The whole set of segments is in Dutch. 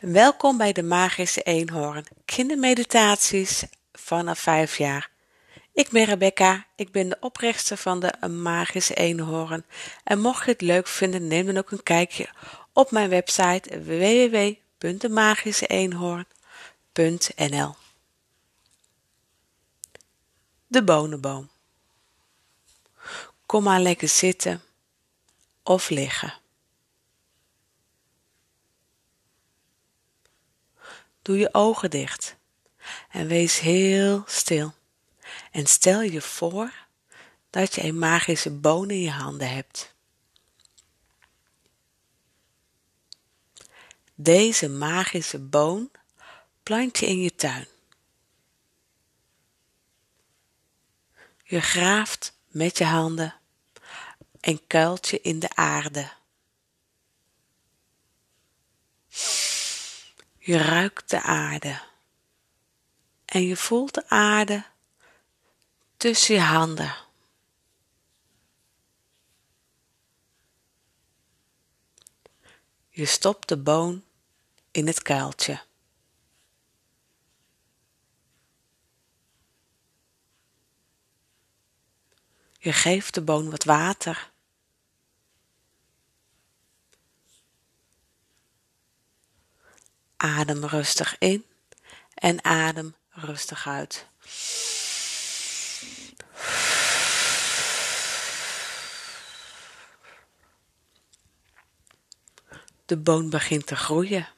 Welkom bij de Magische Eenhoorn, kindermeditaties vanaf 5 jaar. Ik ben Rebecca, ik ben de oprichter van de Magische Eenhoorn. En mocht je het leuk vinden, neem dan ook een kijkje op mijn website www.demagischeeenhoorn.nl De bonenboom. Kom maar lekker zitten of liggen. Doe je ogen dicht en wees heel stil. En stel je voor dat je een magische boon in je handen hebt. Deze magische boon plant je in je tuin. Je graaft met je handen een kuiltje in de aarde. Je ruikt de aarde en je voelt de aarde tussen je handen. Je stopt de boon in het kuiltje. Je geeft de boon wat water. Adem rustig in en adem rustig uit. De boon begint te groeien.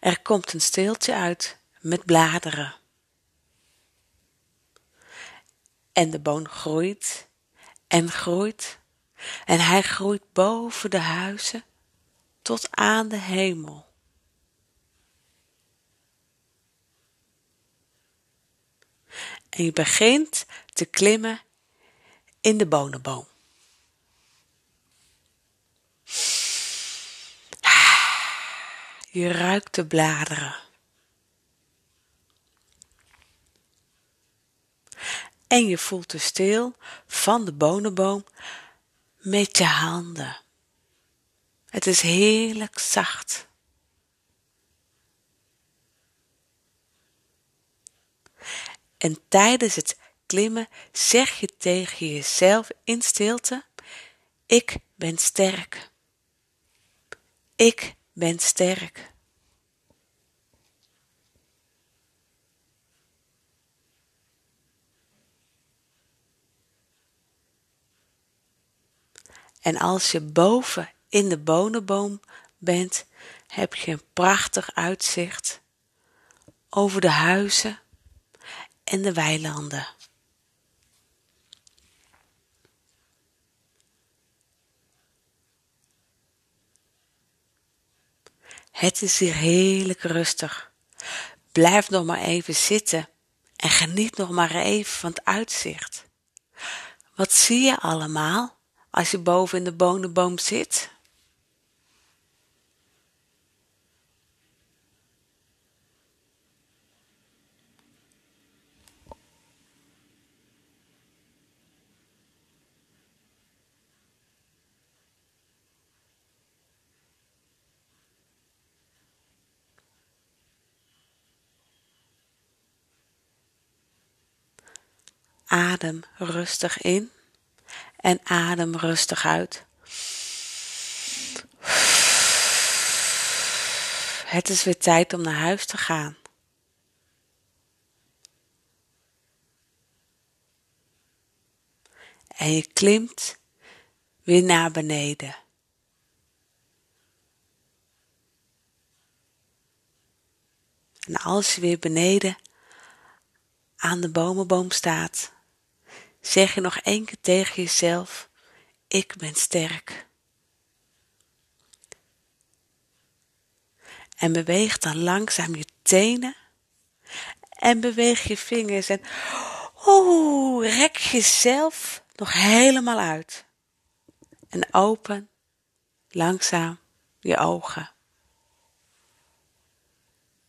Er komt een steeltje uit met bladeren. En de boon groeit en groeit en hij groeit boven de huizen tot aan de hemel. En je begint te klimmen in de bonenboom. Je ruikt de bladeren. En je voelt de steel van de bonenboom met je handen. Het is heerlijk zacht. En tijdens het klimmen zeg je tegen jezelf in stilte: Ik ben sterk. Ik ben sterk. En als je boven in de bonenboom bent, heb je een prachtig uitzicht over de huizen en de weilanden. Het is hier heerlijk rustig. Blijf nog maar even zitten en geniet nog maar even van het uitzicht. Wat zie je allemaal als je boven in de bonenboom zit? Adem rustig in en adem rustig uit. Het is weer tijd om naar huis te gaan. En je klimt weer naar beneden. En als je weer beneden aan de bomenboom staat, zeg je nog één keer tegen jezelf: Ik ben sterk. En beweeg dan langzaam je tenen en beweeg je vingers en oeh, rek jezelf nog helemaal uit. En open langzaam je ogen.